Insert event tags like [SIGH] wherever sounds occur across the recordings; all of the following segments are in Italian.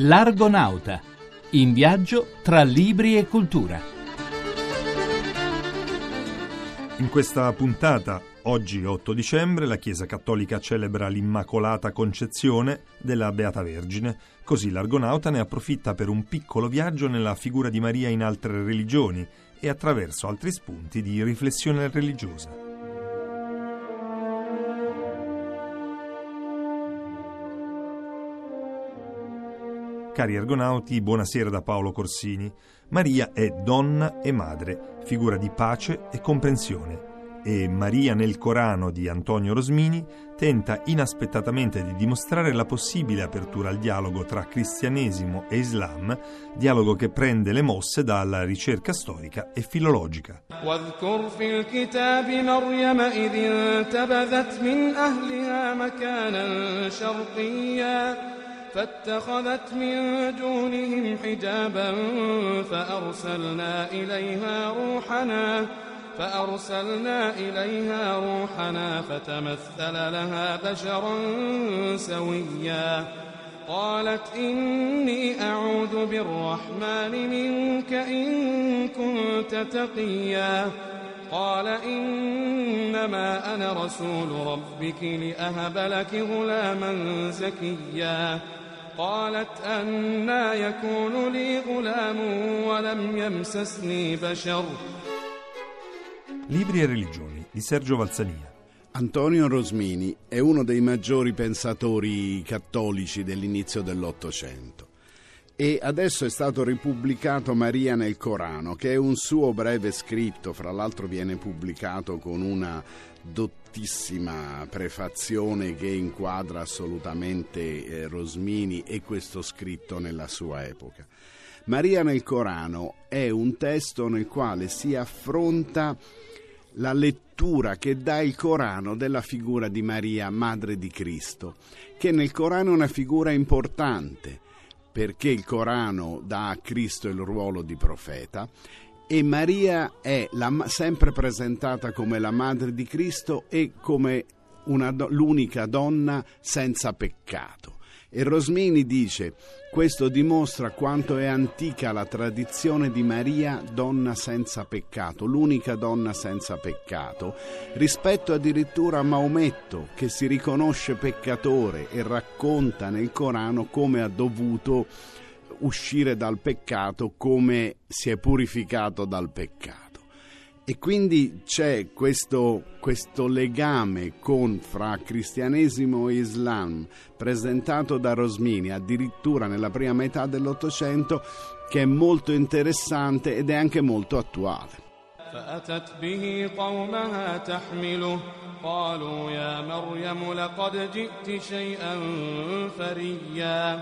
L'Argonauta, in viaggio tra libri e cultura. In questa puntata, oggi 8 dicembre, la Chiesa Cattolica celebra l'Immacolata Concezione della Beata Vergine, così l'Argonauta ne approfitta per un piccolo viaggio nella figura di Maria in altre religioni e attraverso altri spunti di riflessione religiosa. Cari argonauti, buonasera da Paolo Corsini. Maria è donna e madre, figura di pace e comprensione. E Maria nel Corano di Antonio Rosmini tenta inaspettatamente di dimostrare la possibile apertura al dialogo tra cristianesimo e Islam, dialogo che prende le mosse dalla ricerca storica e filologica. فاتخذت من دونهم حجابا فأرسلنا إليها روحنا فأرسلنا إليها روحنا فتمثل لها بشرا سويا. قالت إني أعوذ بالرحمن منك إن كنت تقيا. قال إنما أنا رسول ربك لأهب لك غلاما زكيا. قالت أنا يكون لي غلام ولم يمسسني بشر Libri e religioni di Sergio Valsania Antonio Rosmini è uno dei maggiori pensatori cattolici dell'inizio dell'Ottocento e adesso è stato ripubblicato Maria nel Corano, che è un suo breve scritto, fra l'altro viene pubblicato con una dottissima prefazione che inquadra assolutamente eh, Rosmini e questo scritto nella sua epoca. Maria nel Corano è un testo nel quale si affronta la lettura che dà il Corano della figura di Maria, madre di Cristo, che nel Corano è una figura importante perché il Corano dà a Cristo il ruolo di profeta e Maria è la, sempre presentata come la madre di Cristo e come una, l'unica donna senza peccato. E Rosmini dice, questo dimostra quanto è antica la tradizione di Maria, donna senza peccato, l'unica donna senza peccato, rispetto addirittura a Maometto, che si riconosce peccatore e racconta nel Corano come ha dovuto uscire dal peccato, come si è purificato dal peccato. E quindi c'è questo, questo, legame con, fra cristianesimo e islam presentato da Rosmini addirittura nella prima metà dell'Ottocento che è molto interessante ed è anche molto attuale. فأتت به قومها تحمله قالوا يا مريم لقد جئت شيئا فريا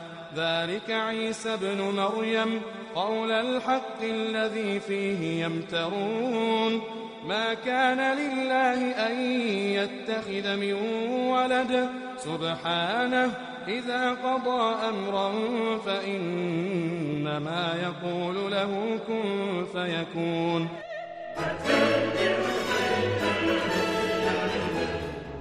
ذلك عيسى ابن مريم قول الحق الذي فيه يمترون. ما كان لله أن يتخذ من ولد. سبحانه إذا قضى أمرا فإنما يقول له كن فيكون.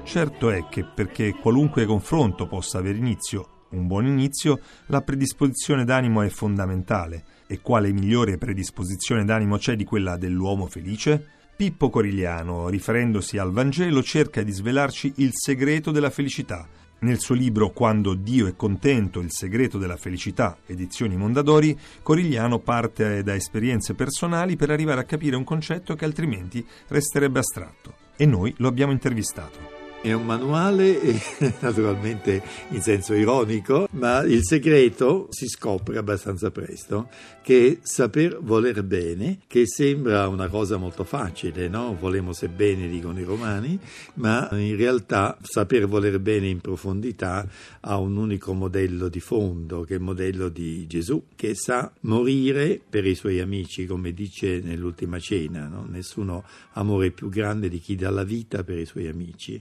Certo è che perché qualunque confronto possa avere inizio, un buon inizio, la predisposizione d'animo è fondamentale. E quale migliore predisposizione d'animo c'è di quella dell'uomo felice? Pippo Corigliano, riferendosi al Vangelo, cerca di svelarci il segreto della felicità. Nel suo libro Quando Dio è contento, il segreto della felicità, edizioni Mondadori, Corigliano parte da esperienze personali per arrivare a capire un concetto che altrimenti resterebbe astratto. E noi lo abbiamo intervistato. È un manuale, [LAUGHS] naturalmente in senso ironico, ma il segreto si scopre abbastanza presto, che saper voler bene, che sembra una cosa molto facile, no? Volemo se bene, dicono i romani, ma in realtà saper voler bene in profondità ha un unico modello di fondo, che è il modello di Gesù, che sa morire per i suoi amici, come dice nell'ultima cena, no? nessuno amore più grande di chi dà la vita per i suoi amici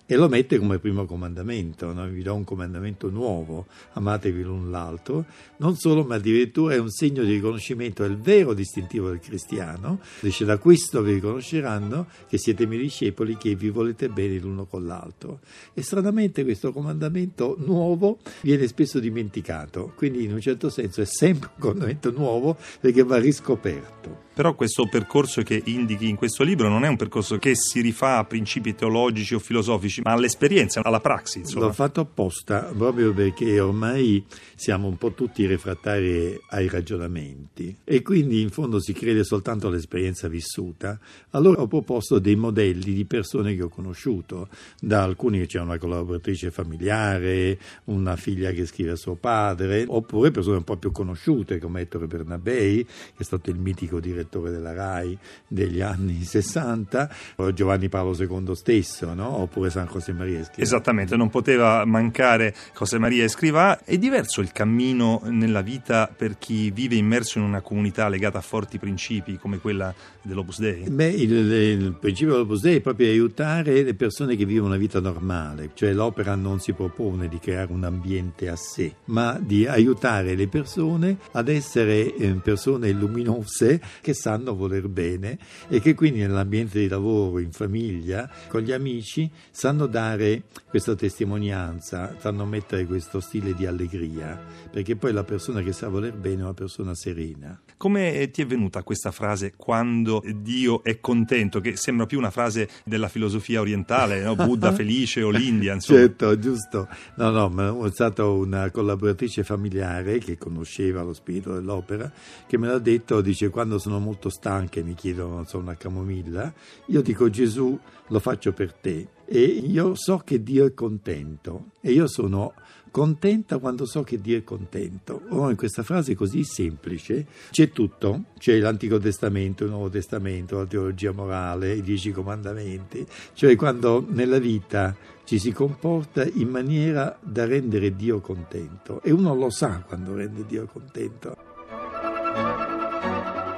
e lo mette come primo comandamento, no? vi do un comandamento nuovo, amatevi l'un l'altro, non solo ma addirittura è un segno di riconoscimento, è il vero distintivo del cristiano, dice da questo vi riconosceranno che siete miei discepoli, che vi volete bene l'uno con l'altro. E stranamente questo comandamento nuovo viene spesso dimenticato, quindi in un certo senso è sempre un comandamento nuovo perché va riscoperto. Però questo percorso che indichi in questo libro non è un percorso che si rifà a principi teologici o filosofici, ma all'esperienza, alla praxi. Insomma. L'ho fatto apposta proprio perché ormai siamo un po' tutti refrattari ai ragionamenti e quindi in fondo si crede soltanto all'esperienza vissuta. Allora ho proposto dei modelli di persone che ho conosciuto, da alcuni che c'è una collaboratrice familiare, una figlia che scrive a suo padre, oppure persone un po' più conosciute come Ettore Bernabei, che è stato il mitico direttore della RAI degli anni 60, Giovanni Paolo II stesso, no? oppure San José Maria Escrivá. Esattamente, non poteva mancare José Maria Escrivá. È diverso il cammino nella vita per chi vive immerso in una comunità legata a forti principi come quella dell'Opus Dei? Beh, il, il principio dell'Opus Dei è proprio aiutare le persone che vivono una vita normale, cioè l'opera non si propone di creare un ambiente a sé, ma di aiutare le persone ad essere eh, persone luminose che che sanno voler bene e che quindi nell'ambiente di lavoro, in famiglia, con gli amici, sanno dare questa testimonianza, sanno mettere questo stile di allegria, perché poi la persona che sa voler bene è una persona serena. Come ti è venuta questa frase quando Dio è contento, che sembra più una frase della filosofia orientale, no? Buddha [LAUGHS] felice o l'India, insomma. Certo, giusto. No, no, ma è stata una collaboratrice familiare che conosceva lo spirito dell'opera, che me l'ha detto, dice, quando sono molto stanche mi chiedono, non so, una camomilla, io dico Gesù lo faccio per te e io so che Dio è contento e io sono contenta quando so che Dio è contento. Oh, in questa frase così semplice c'è tutto, c'è l'Antico Testamento, il Nuovo Testamento, la teologia morale, i dieci comandamenti, cioè quando nella vita ci si comporta in maniera da rendere Dio contento e uno lo sa quando rende Dio contento.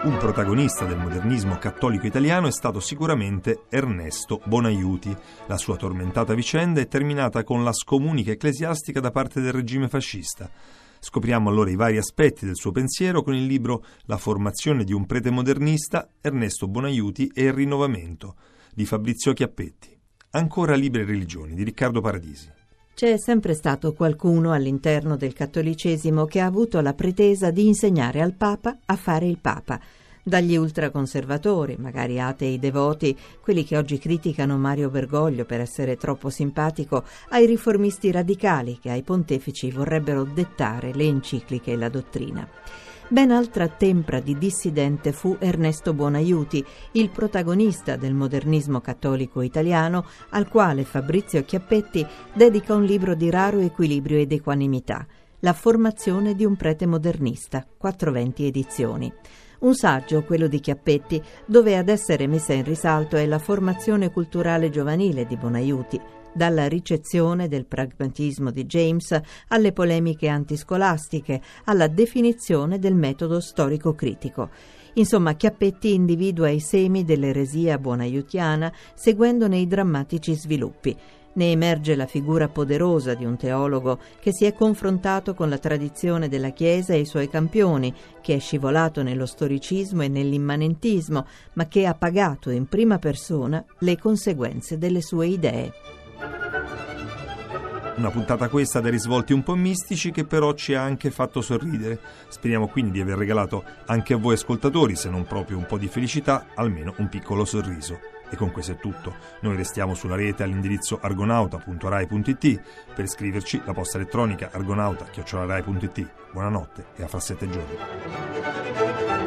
Un protagonista del modernismo cattolico italiano è stato sicuramente Ernesto Bonaiuti. La sua tormentata vicenda è terminata con la scomunica ecclesiastica da parte del regime fascista. Scopriamo allora i vari aspetti del suo pensiero con il libro La formazione di un prete modernista, Ernesto Bonaiuti e il rinnovamento di Fabrizio Chiappetti. Ancora Libre Religioni di Riccardo Paradisi. C'è sempre stato qualcuno all'interno del cattolicesimo che ha avuto la pretesa di insegnare al Papa a fare il Papa. Dagli ultraconservatori, magari atei devoti, quelli che oggi criticano Mario Bergoglio per essere troppo simpatico, ai riformisti radicali che ai pontefici vorrebbero dettare le encicliche e la dottrina. Ben altra tempra di dissidente fu Ernesto Buonaiuti, il protagonista del modernismo cattolico italiano, al quale Fabrizio Chiappetti dedica un libro di raro equilibrio ed equanimità, La formazione di un prete modernista, 420 edizioni. Un saggio, quello di Chiappetti, dove ad essere messa in risalto è la formazione culturale giovanile di Bonaiuti, dalla ricezione del pragmatismo di James alle polemiche antiscolastiche, alla definizione del metodo storico-critico. Insomma, Chiappetti individua i semi dell'eresia buonaiutiana seguendone i drammatici sviluppi. Ne emerge la figura poderosa di un teologo che si è confrontato con la tradizione della Chiesa e i suoi campioni, che è scivolato nello storicismo e nell'immanentismo, ma che ha pagato in prima persona le conseguenze delle sue idee. Una puntata questa dai risvolti un po' mistici che però ci ha anche fatto sorridere. Speriamo quindi di aver regalato anche a voi ascoltatori, se non proprio un po' di felicità, almeno un piccolo sorriso. E con questo è tutto. Noi restiamo sulla rete all'indirizzo argonauta.rai.it. Per iscriverci la posta elettronica argonauta.rai.it. Buonanotte e a fra sette giorni.